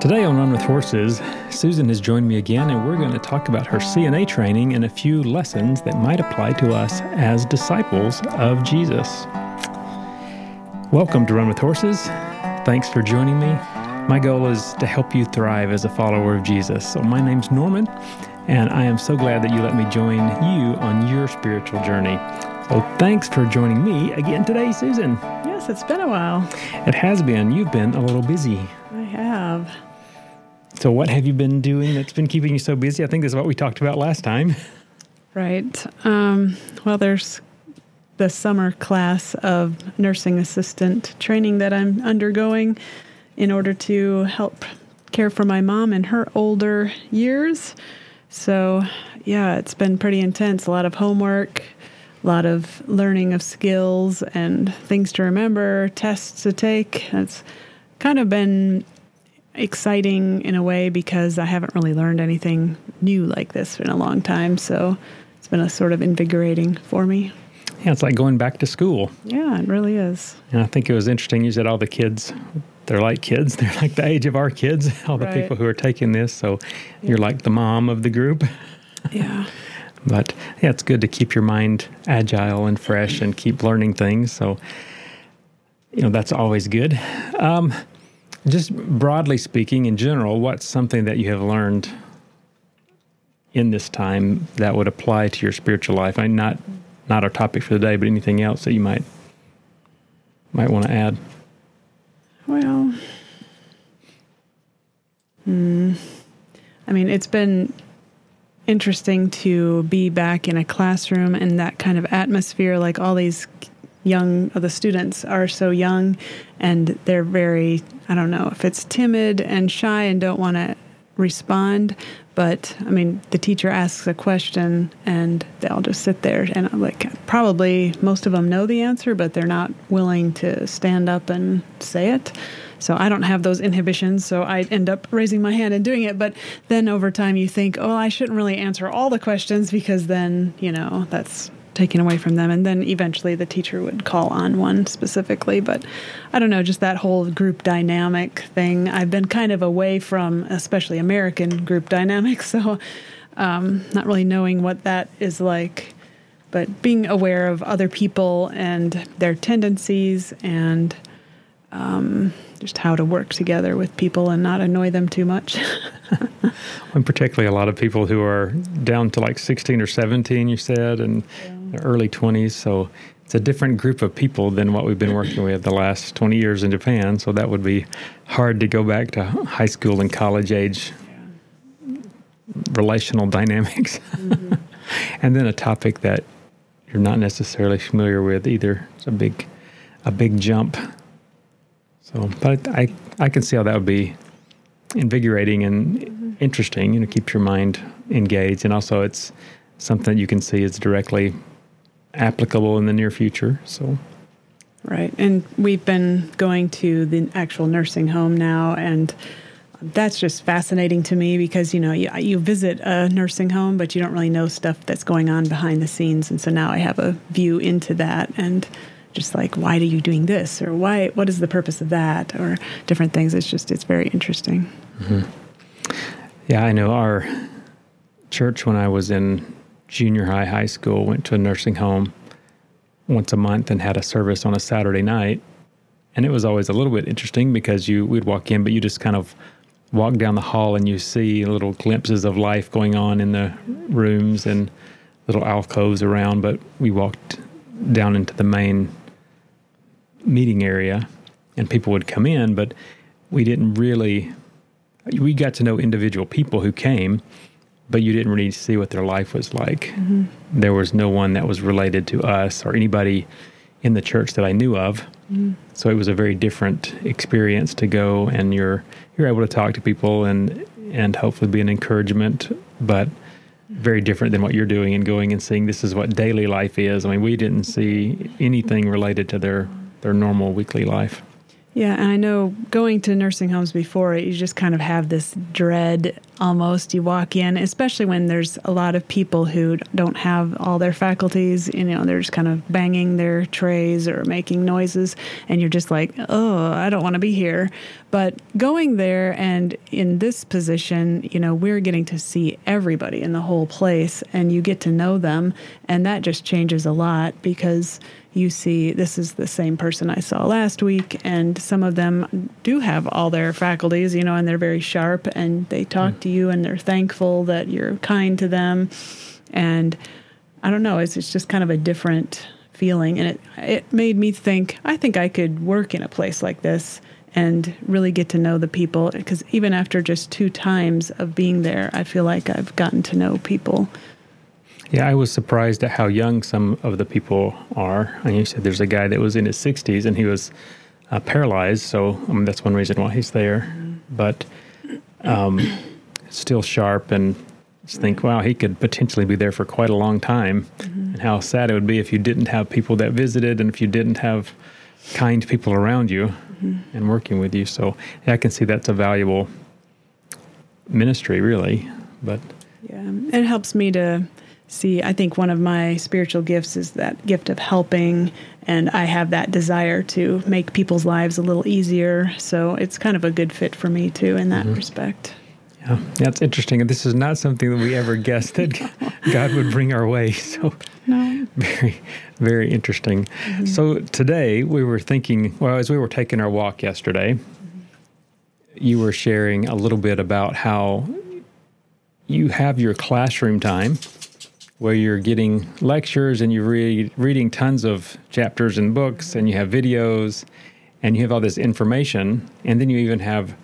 Today on Run with Horses, Susan has joined me again, and we're going to talk about her CNA training and a few lessons that might apply to us as disciples of Jesus. Welcome to Run with Horses. Thanks for joining me. My goal is to help you thrive as a follower of Jesus. So, my name's Norman, and I am so glad that you let me join you on your spiritual journey. So, thanks for joining me again today, Susan. Yes, it's been a while. It has been. You've been a little busy. I have. So, what have you been doing that's been keeping you so busy? I think this is what we talked about last time. Right. Um, well, there's the summer class of nursing assistant training that I'm undergoing in order to help care for my mom in her older years. So, yeah, it's been pretty intense. A lot of homework, a lot of learning of skills and things to remember, tests to take. It's kind of been exciting in a way because I haven't really learned anything new like this in a long time. So, it's been a sort of invigorating for me. Yeah, it's like going back to school. Yeah, it really is. And I think it was interesting. You said all the kids, they're like kids. They're like the age of our kids, all the Right. people who are taking this. So you're like the mom of the group. Yeah. But yeah, it's good to keep your mind agile and fresh and keep learning things. So, you know, that's always good. Um, just broadly speaking, in general, what's something that you have learned in this time that would apply to your spiritual life? I mean, not not our topic for the day, but anything else that you might might want to add. Well, hmm. I mean, it's been interesting to be back in a classroom and that kind of atmosphere. Like all these young, the students are so young and they're very, I don't know if it's timid and shy and don't want to respond. But I mean, the teacher asks a question and they'll just sit there and like, probably most of them know the answer, but they're not willing to stand up and say it. So I don't have those inhibitions, so I end up raising my hand and doing it. But then over time, you think, oh, I shouldn't really answer all the questions because then, you know, that's taken away from them. And then eventually the teacher would call on one specifically. But I don't know, just that whole group dynamic thing. I've been kind of away from, especially American group dynamics. So um, not really knowing what that is like. But being aware of other people and their tendencies and um, just how to work together with people and not annoy them too much. And particularly a lot of people who are down to like 16 or 17, you said, and their early 20s. So it's a different group of people than what we've been working with the last 20 years in Japan. So that would be hard to go back to high school and college age relational dynamics. and then a topic that you're not necessarily familiar with either. It's a big, a big jump. So, but I, I can see how that would be invigorating and interesting. You know, keeps your mind engaged, and also it's something that you can see is directly applicable in the near future. So, Right. And we've been going to the actual nursing home now and that's just fascinating to me because you know you, you visit a nursing home but you don't really know stuff that's going on behind the scenes and so now I have a view into that and just like why are you doing this or why what is the purpose of that or different things it's just it's very interesting. Mm-hmm. yeah, I know our church when I was in junior high, high school, went to a nursing home once a month and had a service on a Saturday night. And it was always a little bit interesting because you we'd walk in, but you just kind of walk down the hall and you see little glimpses of life going on in the rooms and little alcoves around. But we walked down into the main meeting area and people would come in, but we didn't really, we got to know individual people who came, but you didn't really see what their life was like. Mm-hmm. There was no one that was related to us or anybody in the church that I knew of. Mm-hmm. So it was a very different experience to go and you're you're able to talk to people and and hopefully be an encouragement, but very different than what you're doing and going and seeing this is what daily life is. I mean, we didn't see anything related to their their normal weekly life. Yeah, and I know going to nursing homes before, you just kind of have this dread almost. You walk in, especially when there's a lot of people who don't have all their faculties. You know, they're just kind of banging their trays or making noises, and you're just like, oh, I don't want to be here. But going there and in this position, you know, we're getting to see everybody in the whole place, and you get to know them, and that just changes a lot because you see this is the same person I saw last week, and some of them do have all their faculties, you know, and they're very sharp and they talk mm. to you and they're thankful that you're kind to them. And I don't know, it's, it's just kind of a different feeling. And it, it made me think, I think I could work in a place like this and really get to know the people because even after just two times of being there, I feel like I've gotten to know people yeah, I was surprised at how young some of the people are. And you said there's a guy that was in his 60s and he was uh, paralyzed, so I mean, that's one reason why he's there. Mm-hmm. But um, still sharp, and just think, wow, he could potentially be there for quite a long time. Mm-hmm. And how sad it would be if you didn't have people that visited, and if you didn't have kind people around you mm-hmm. and working with you. So yeah, I can see that's a valuable ministry, really. But yeah, it helps me to see i think one of my spiritual gifts is that gift of helping and i have that desire to make people's lives a little easier so it's kind of a good fit for me too in that mm-hmm. respect yeah that's interesting and this is not something that we ever guessed that god would bring our way so no. very very interesting mm-hmm. so today we were thinking well as we were taking our walk yesterday mm-hmm. you were sharing a little bit about how you have your classroom time where you're getting lectures and you're read, reading tons of chapters and books and you have videos and you have all this information. And then you even have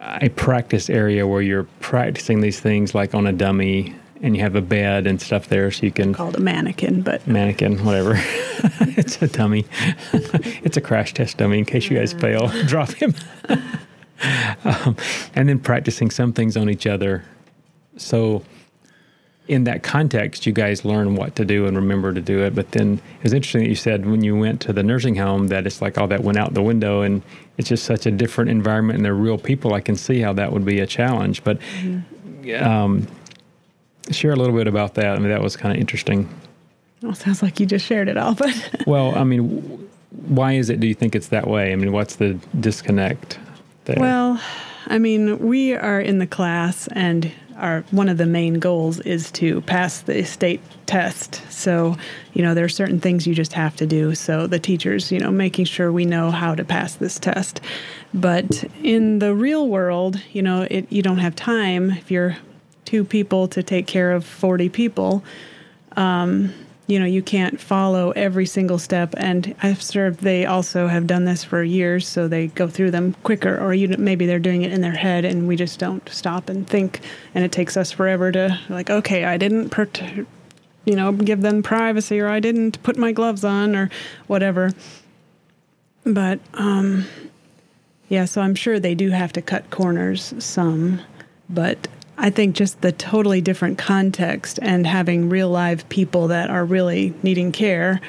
a practice area where you're practicing these things like on a dummy and you have a bed and stuff there so you can called a mannequin but mannequin whatever. It's a dummy. It's a crash test dummy in case you guys fail. Drop him. Um, and then practicing some things on each other. So in that context, you guys learn what to do and remember to do it. But then it was interesting that you said when you went to the nursing home that it's like all that went out the window and it's just such a different environment and they're real people. I can see how that would be a challenge. But mm-hmm. um, share a little bit about that. I mean, that was kind of interesting. Well, sounds like you just shared it all, but. well, I mean, why is it, do you think it's that way? I mean, what's the disconnect there? Well, I mean, we are in the class and our one of the main goals is to pass the state test. So, you know, there are certain things you just have to do. So the teachers, you know, making sure we know how to pass this test. But in the real world, you know, it you don't have time if you're two people to take care of 40 people. Um, you know you can't follow every single step. And i've served they also have done this for years so they go through them quicker or you maybe they're doing it in their head and we just don't stop and think. And it takes us forever to like okay i didn't per- you know give them privacy or i didn't put my gloves on or whatever. But um yeah so i'm sure they do have to cut corners some but I think just the totally different context and having real live people that are really needing care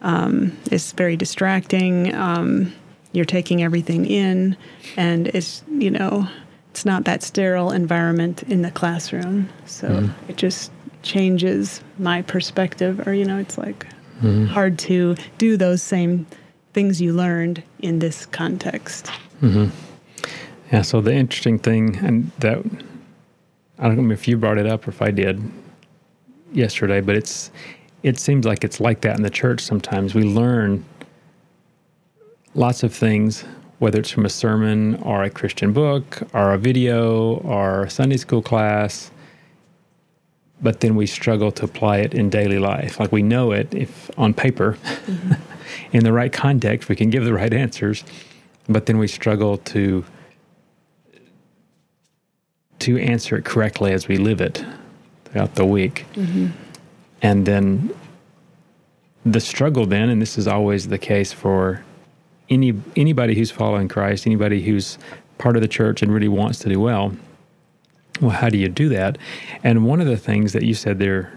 um, is very distracting. Um, you're taking everything in, and it's you know it's not that sterile environment in the classroom, so mm-hmm. it just changes my perspective. Or you know, it's like mm-hmm. hard to do those same things you learned in this context. Mm-hmm. Yeah. So the interesting thing, and that I don't know if you brought it up or if I did yesterday, but it's it seems like it's like that in the church sometimes. We learn lots of things, whether it's from a sermon or a Christian book or a video or a Sunday school class, but then we struggle to apply it in daily life. Like we know it if on paper, mm-hmm. in the right context, we can give the right answers, but then we struggle to to answer it correctly as we live it throughout the week. Mm-hmm. And then the struggle then, and this is always the case for any anybody who's following Christ, anybody who's part of the church and really wants to do well. Well, how do you do that? And one of the things that you said their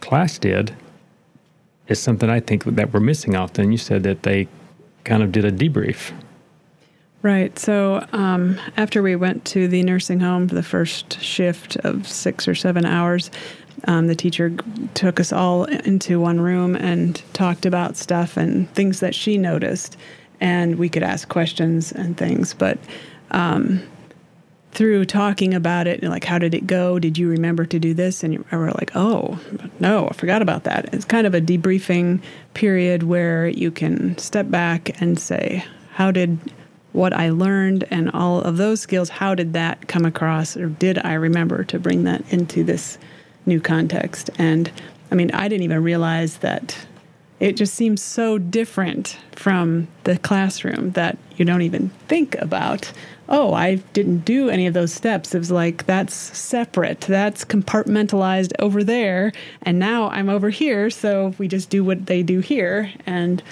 class did is something I think that we're missing often. You said that they kind of did a debrief Right. So um, after we went to the nursing home for the first shift of six or seven hours, um, the teacher took us all into one room and talked about stuff and things that she noticed, and we could ask questions and things. But um, through talking about it, like how did it go? Did you remember to do this? And we're like, oh no, I forgot about that. It's kind of a debriefing period where you can step back and say, how did what I learned and all of those skills, how did that come across, or did I remember to bring that into this new context? And I mean, I didn't even realize that it just seems so different from the classroom that you don't even think about. Oh, I didn't do any of those steps. It was like, that's separate. That's compartmentalized over there. And now I'm over here. So we just do what they do here. And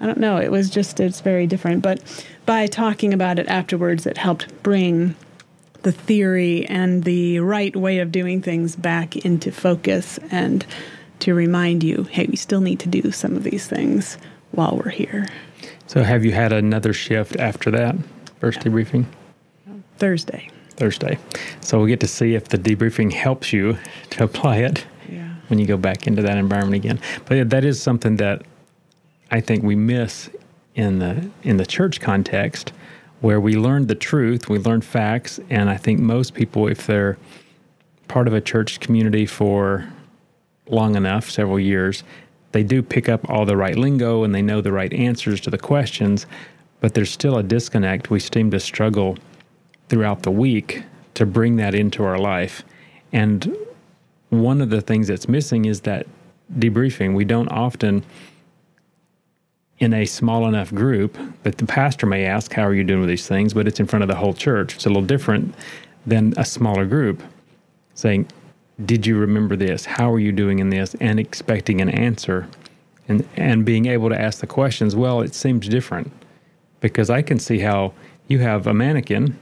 I don't know. It was just, it's very different. But by talking about it afterwards, it helped bring the theory and the right way of doing things back into focus and to remind you hey, we still need to do some of these things while we're here. So, have you had another shift after that first debriefing? Thursday. Thursday. So, we'll get to see if the debriefing helps you to apply it yeah. when you go back into that environment again. But that is something that I think we miss in the in the church context where we learn the truth, we learn facts, and I think most people, if they're part of a church community for long enough, several years, they do pick up all the right lingo and they know the right answers to the questions, but there's still a disconnect. We seem to struggle throughout the week to bring that into our life. And one of the things that's missing is that debriefing. We don't often in a small enough group that the pastor may ask, How are you doing with these things? But it's in front of the whole church. It's a little different than a smaller group saying, Did you remember this? How are you doing in this? And expecting an answer and, and being able to ask the questions. Well, it seems different because I can see how you have a mannequin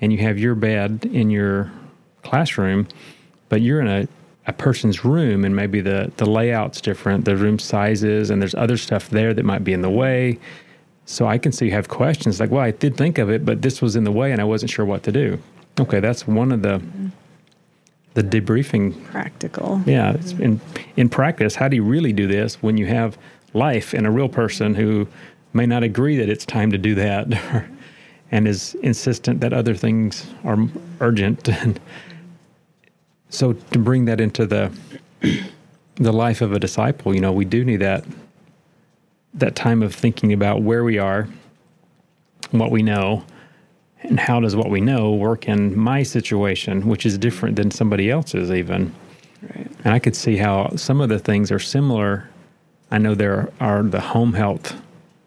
and you have your bed in your classroom, but you're in a a person's room and maybe the the layout's different, the room sizes, and there's other stuff there that might be in the way. So I can see you have questions like, well, I did think of it, but this was in the way and I wasn't sure what to do. Okay, that's one of the the debriefing practical. Yeah, in in practice, how do you really do this when you have life and a real person who may not agree that it's time to do that and is insistent that other things are urgent and so to bring that into the the life of a disciple, you know, we do need that that time of thinking about where we are, what we know, and how does what we know work in my situation, which is different than somebody else's even. Right. And I could see how some of the things are similar. I know there are the home health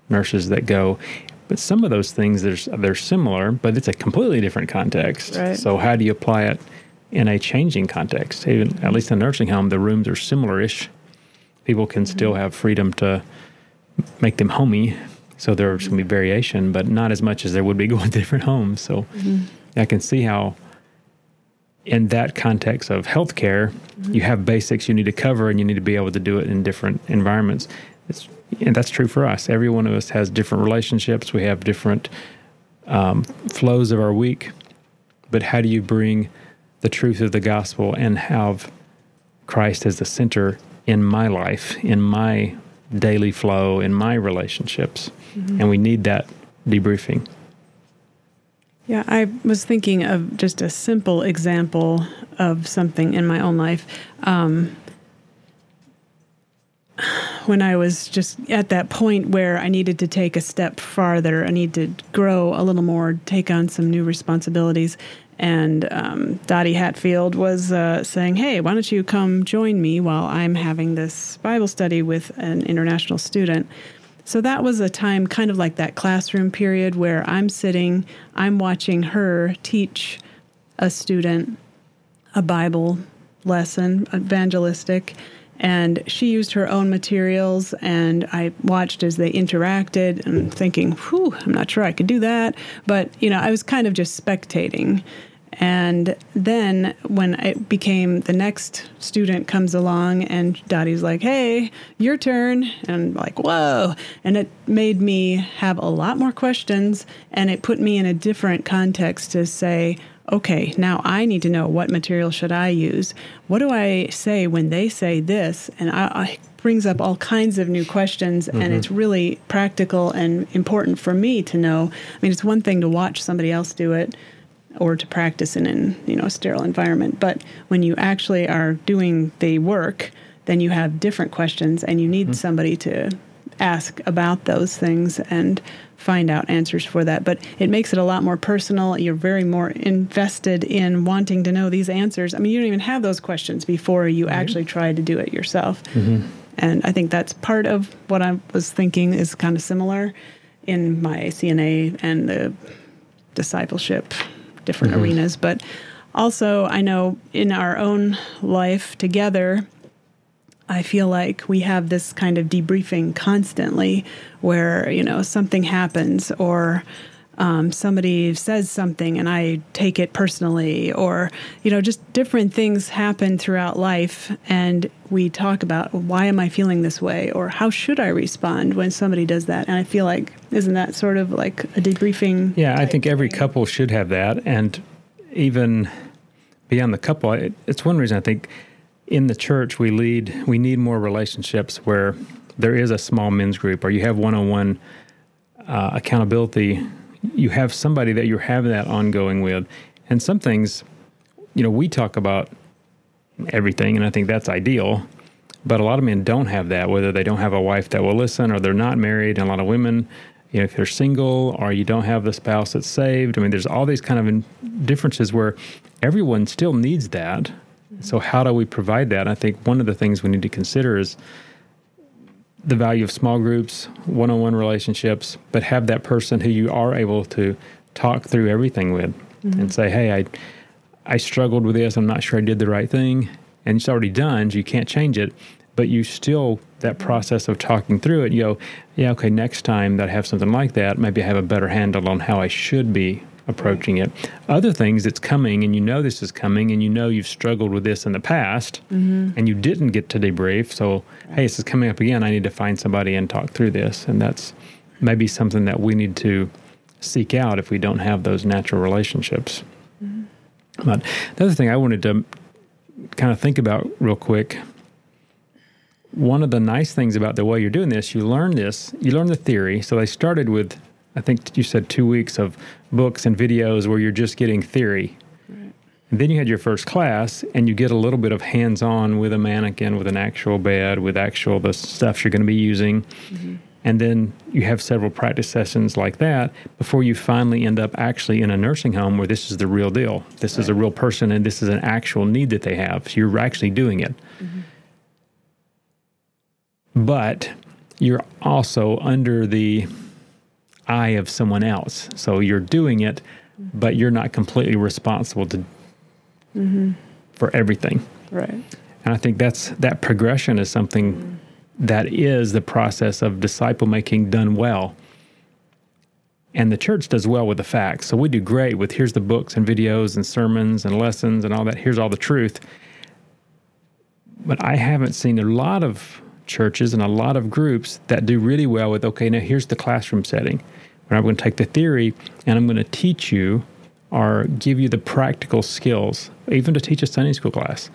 nurses that go, but some of those things there's they're similar, but it's a completely different context. Right. So how do you apply it in a changing context. Even, at least in a nursing home, the rooms are similar-ish. People can mm-hmm. still have freedom to make them homey, so there's going to be variation, but not as much as there would be going to different homes. So mm-hmm. I can see how, in that context of healthcare, mm-hmm. you have basics you need to cover, and you need to be able to do it in different environments. It's, and that's true for us. Every one of us has different relationships. We have different um, flows of our week. But how do you bring the truth of the gospel and have Christ as the center in my life, in my daily flow, in my relationships. Mm-hmm. And we need that debriefing. Yeah, I was thinking of just a simple example of something in my own life. Um, when I was just at that point where I needed to take a step farther, I need to grow a little more, take on some new responsibilities. And um, Dottie Hatfield was uh, saying, Hey, why don't you come join me while I'm having this Bible study with an international student? So that was a time kind of like that classroom period where I'm sitting, I'm watching her teach a student a Bible lesson, evangelistic, and she used her own materials and i watched as they interacted and thinking whew i'm not sure i could do that but you know i was kind of just spectating And then when it became the next student comes along and Dottie's like, hey, your turn. And I'm like, whoa. And it made me have a lot more questions and it put me in a different context to say, okay, now I need to know what material should I use? What do I say when they say this? And I, I brings up all kinds of new questions mm-hmm. and it's really practical and important for me to know. I mean, it's one thing to watch somebody else do it or to practice in an you know a sterile environment. But when you actually are doing the work, then you have different questions, and you need mm-hmm. somebody to ask about those things and find out answers for that. But it makes it a lot more personal. You're very more invested in wanting to know these answers. I mean, you don't even have those questions before you actually try to do it yourself. Mm-hmm. And I think that's part of what I was thinking is kind of similar in my CNA and the discipleship different mm-hmm. arenas. But also, I know in our own life together, I feel like we have this kind of debriefing constantly where, you know, something happens or um, somebody says something and I take it personally, or, you know, just different things happen throughout life. And we talk about why am I feeling this way, or how should I respond when somebody does that. And I feel like, isn't that sort of like a debriefing? Yeah, I think every thing? couple should have that. And even beyond the couple, it's one reason I think in the church we lead, we need more relationships where there is a small men's group or you have one on one accountability you have somebody that you're having that ongoing with. And some things, you know, we talk about everything, and I think that's ideal. But a lot of men don't have that, whether they don't have a wife that will listen or they're not married. And a lot of women, you know, if you're single or you don't have the spouse that's saved, I mean, there's all these kind of differences where everyone still needs that. So, how do we provide that? I think one of the things we need to consider is the value of small groups, one on one relationships, but have that person who you are able to talk through everything with mm-hmm. and say, hey, I, I struggled with this. I'm not sure I did the right thing. And it's already done, so you can't change it. But you still, that process of talking through it, you go, yeah, okay, next time that I have something like that, maybe I have a better handle on how I should be approaching it. Other things that's coming, and you know this is coming, and you know you've struggled with this in the past, mm-hmm. and you didn't get to debrief. So, hey, this is coming up again. I need to find somebody and talk through this. And that's maybe something that we need to seek out if we don't have those natural relationships. Mm-hmm. But the other thing I wanted to kind of think about real quick one of the nice things about the way you're doing this, you learn this, you learn the theory. So they started with I think you said two weeks of books and videos where you're just getting theory. Right. And then you had your first class, and you get a little bit of hands on with a mannequin, with an actual bed, with actual the stuff you're going to be using. Mm-hmm. And then you have several practice sessions like that before you finally end up actually in a nursing home where this is the real deal. This right. is a real person and this is an actual need that they have. So you're actually doing it. Mm-hmm. But you're also under the eye of someone else. So you're doing it, but you're not completely responsible to mm-hmm. for everything. Right. And I think that's that progression is something mm-hmm. that is the process of disciple making done well. And the church does well with the facts. So we do great with here's the books and videos and sermons and lessons and all that. Here's all the truth. But I haven't seen a lot of churches and a lot of groups that do really well with okay, now here's the classroom setting. Where I'm going to take the theory and I'm going to teach you or give you the practical skills, even to teach a Sunday school class.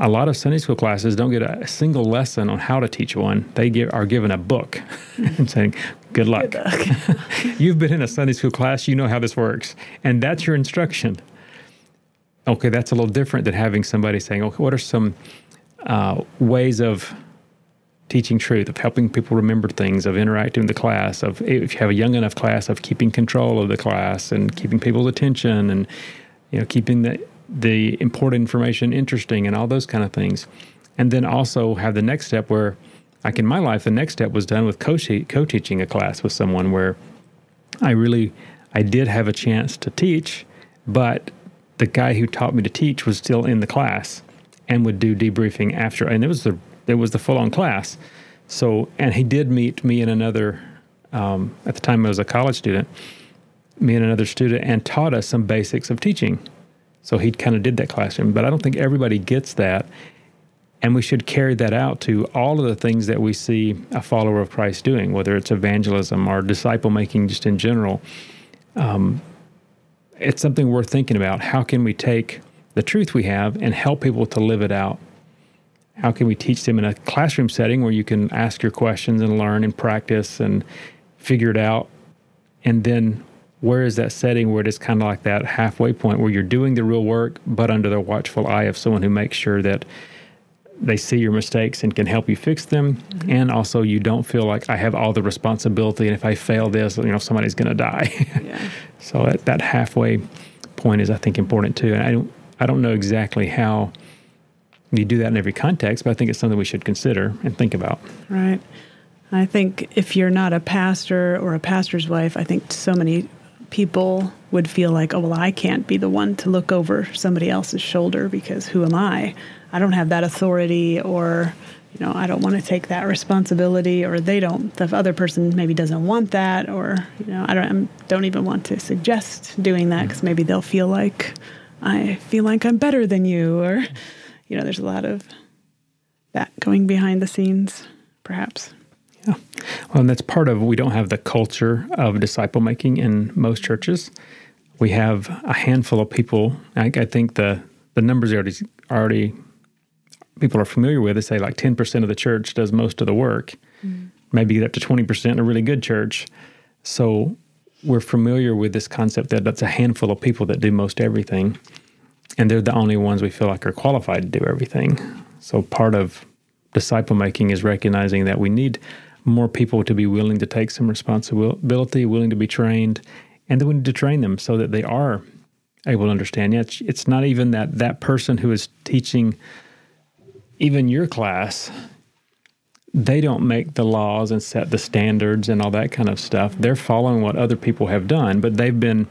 A lot of Sunday school classes don't get a single lesson on how to teach one. They get, are given a book and saying, Good luck. Good You've been in a Sunday school class, you know how this works. And that's your instruction. Okay, that's a little different than having somebody saying, Okay, what are some uh, ways of teaching truth, of helping people remember things, of interacting with the class, of if you have a young enough class, of keeping control of the class and keeping people's attention and you know keeping the the important information interesting and all those kind of things. And then also have the next step where, like in my life, the next step was done with co co-teaching a class with someone where I really I did have a chance to teach, but the guy who taught me to teach was still in the class and would do debriefing after and it was the it was the full on class. So, and he did meet me and another, um, at the time I was a college student, me and another student, and taught us some basics of teaching. So he kind of did that classroom. But I don't think everybody gets that. And we should carry that out to all of the things that we see a follower of Christ doing, whether it's evangelism or disciple making just in general. Um, it's something worth thinking about. How can we take the truth we have and help people to live it out? How can we teach them in a classroom setting where you can ask your questions and learn and practice and figure it out? And then where is that setting where it is kind of like that halfway point where you're doing the real work, but under the watchful eye of someone who makes sure that they see your mistakes and can help you fix them mm-hmm. and also you don't feel like i have all the responsibility and if i fail this you know somebody's going to die yeah. so that, that halfway point is i think important too and i don't i don't know exactly how you do that in every context but i think it's something we should consider and think about. Right. I think if you're not a pastor or a pastor's wife i think so many people would feel like oh well i can't be the one to look over somebody else's shoulder because who am i? I don't have that authority or you know, I don't want to take that responsibility or they don't. The other person maybe doesn't want that or you know, I don't I don't even want to suggest doing that mm-hmm. cuz maybe they'll feel like I feel like I'm better than you or you know, there's a lot of that going behind the scenes perhaps. Yeah. Well, and that's part of we don't have the culture of disciple making in most churches. We have a handful of people. I, I think the the numbers already already people are familiar with, they say like 10% of the church does most of the work, mm. maybe get up to 20% in a really good church. So we're familiar with this concept that that's a handful of people that do most everything. And they're the only ones we feel like are qualified to do everything. So part of disciple making is recognizing that we need more people to be willing to take some responsibility, willing to be trained, and then we need to train them so that they are able to understand. Yeah, it's, it's not even that that person who is teaching even your class, they don't make the laws and set the standards and all that kind of stuff. They're following what other people have done, but they've been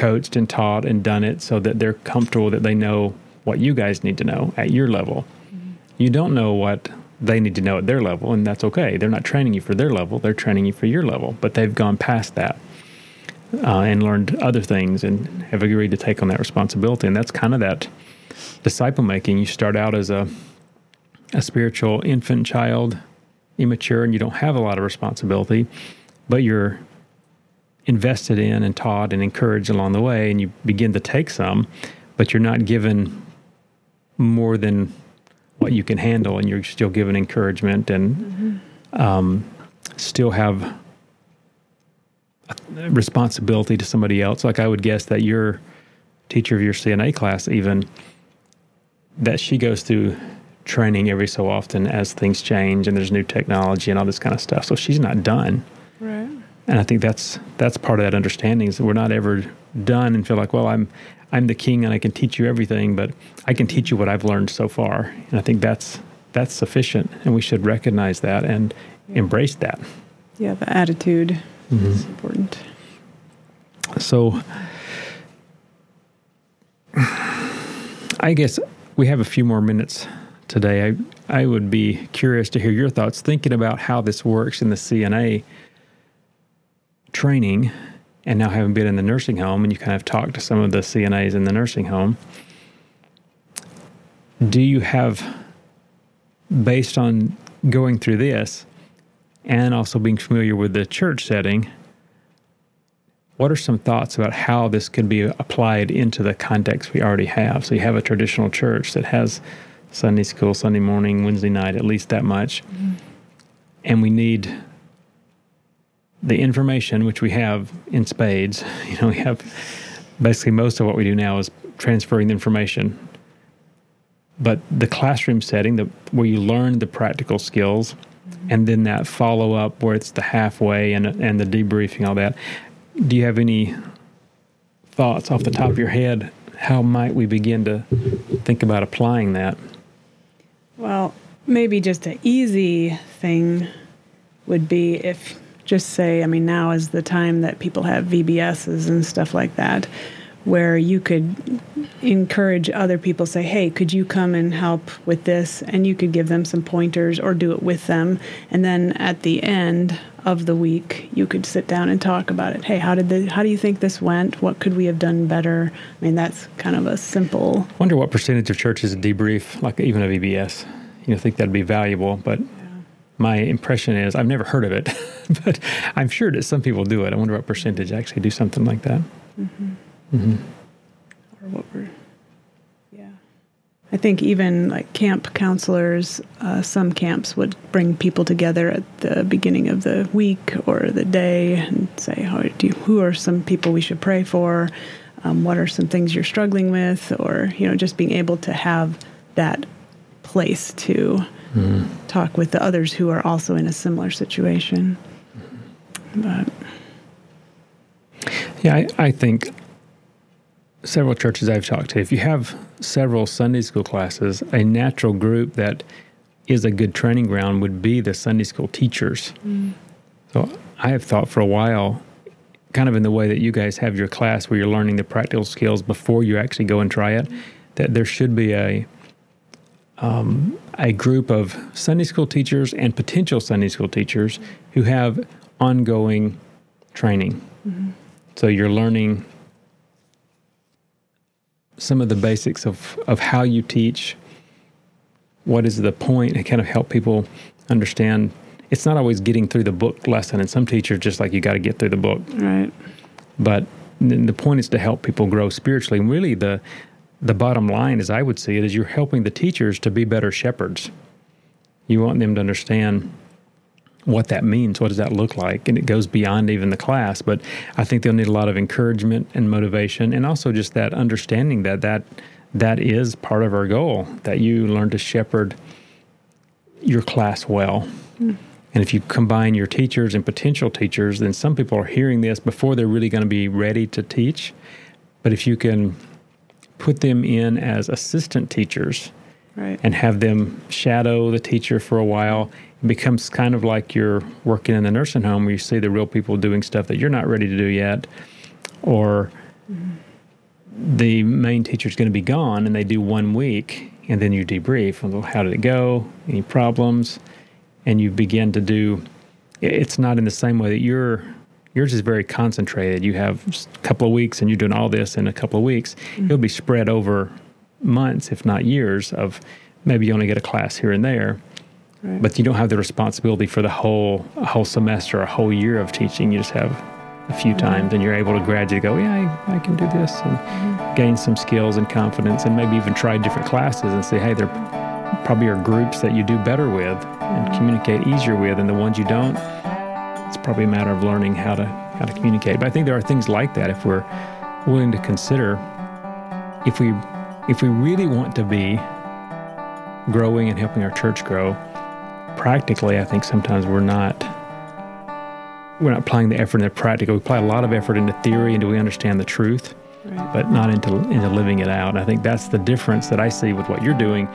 coached and taught and done it so that they're comfortable that they know what you guys need to know at your level. Mm-hmm. You don't know what they need to know at their level, and that's okay. They're not training you for their level, they're training you for your level, but they've gone past that. Uh, and learned other things and have agreed to take on that responsibility. And that's kind of that disciple making. You start out as a a spiritual infant child, immature, and you don't have a lot of responsibility, but you're invested in and taught and encouraged along the way, and you begin to take some, but you're not given more than what you can handle, and you're still given encouragement and mm-hmm. um, still have responsibility to somebody else. Like I would guess that your teacher of your CNA class, even that she goes through training every so often as things change and there's new technology and all this kind of stuff. So she's not done. And I think that's that's part of that understanding is that we're not ever done and feel like, well, I'm I'm the king and I can teach you everything, but I can teach you what I've learned so far. And I think that's that's sufficient and we should recognize that and yeah. embrace that. Yeah, the attitude mm-hmm. is important. So I guess we have a few more minutes today. I, I would be curious to hear your thoughts thinking about how this works in the CNA training and now having been in the nursing home and you kind of talked to some of the CNAs in the nursing home. Do you have, based on going through this and also being familiar with the church setting, what are some thoughts about how this could be applied into the context we already have? So you have a traditional church that has Sunday school, Sunday morning, Wednesday night, at least that much. Mm-hmm. And we need the information, which we have in spades. You know, we have basically most of what we do now is transferring the information. But the classroom setting, the, where you learn the practical skills, mm-hmm. and then that follow up where it's the halfway and and the debriefing, all that. Do you have any thoughts off the top of your head? How might we begin to think about applying that? Well, maybe just an easy thing would be if just say, I mean, now is the time that people have VBSs and stuff like that, where you could encourage other people, say, hey, could you come and help with this? And you could give them some pointers or do it with them. And then at the end of the week you could sit down and talk about it hey how did the how do you think this went what could we have done better i mean that's kind of a simple wonder what percentage of churches debrief like even a vbs you know think that'd be valuable but. My impression is i've never heard of it but i'm sure that some people do it i wonder what percentage actually do something like that mm-hmm. Mm-hmm. or what we're yeah. I think even like camp counselors, uh, some camps would bring people together at the beginning of the week or the day and say, "How do you, who are some people we should pray for? Um, what are some things you're struggling with?" Or you know, just being able to have that place to mm-hmm. talk with the others who are also in a similar situation. But yeah, I, I think several churches I've talked to, if you have several Sunday school classes, a natural group that is a good training ground would be the Sunday school teachers. Mm. So I have thought for a while, kind of in the way that you guys have your class where you're learning the practical skills before you actually go and try it, that there should be a um, a group of Sunday school teachers and potential Sunday school teachers who have ongoing training. Mm-hmm. So you're learning some of the basics of, of how you teach, what is the point, and kind of help people understand. It's not always getting through the book lesson, and some teachers just like you got to get through the book. Right. But the point is to help people grow spiritually. And really, the the bottom line, as I would see it, is you're helping the teachers to be better shepherds. You want them to understand what that means. What does that look like? And it goes beyond even the class. But I think they'll need a lot of encouragement and motivation, and also just that understanding that that that is part of our goal. That you learn to shepherd your class well. Mm. And if you combine your teachers and potential teachers, then some people are hearing this before they're really going to be ready to teach. But if you can put them in as assistant teachers right. and have them shadow the teacher for a while it becomes kind of like you're working in the nursing home where you see the real people doing stuff that you're not ready to do yet, or mm-hmm. the main teacher's going to be gone and they do one week and then you debrief. Well, how did it go? Any problems? And you begin to do. It's not in the same way that you're. Yours is very concentrated. You have a couple of weeks and you're doing all this in a couple of weeks. Mm-hmm. It'll be spread over months, if not years, of maybe you only get a class here and there. Right. But you don't have the responsibility for the whole a whole semester, a whole year of teaching. You just have a few mm-hmm. times, and you're able to gradually go, yeah, I, I can do this, and mm-hmm. gain some skills and confidence, and maybe even try different classes and say, hey, there probably are groups that you do better with and communicate easier with, and the ones you don't, it's probably a matter of learning how to how to communicate. But I think there are things like that if we're willing to consider if we if we really want to be growing and helping our church grow practically, I think sometimes we're not we're not applying the effort into practical. We apply a lot of effort into theory and do we understand the truth, right. but not into into living it out. And I think that's the difference that I see with what you're doing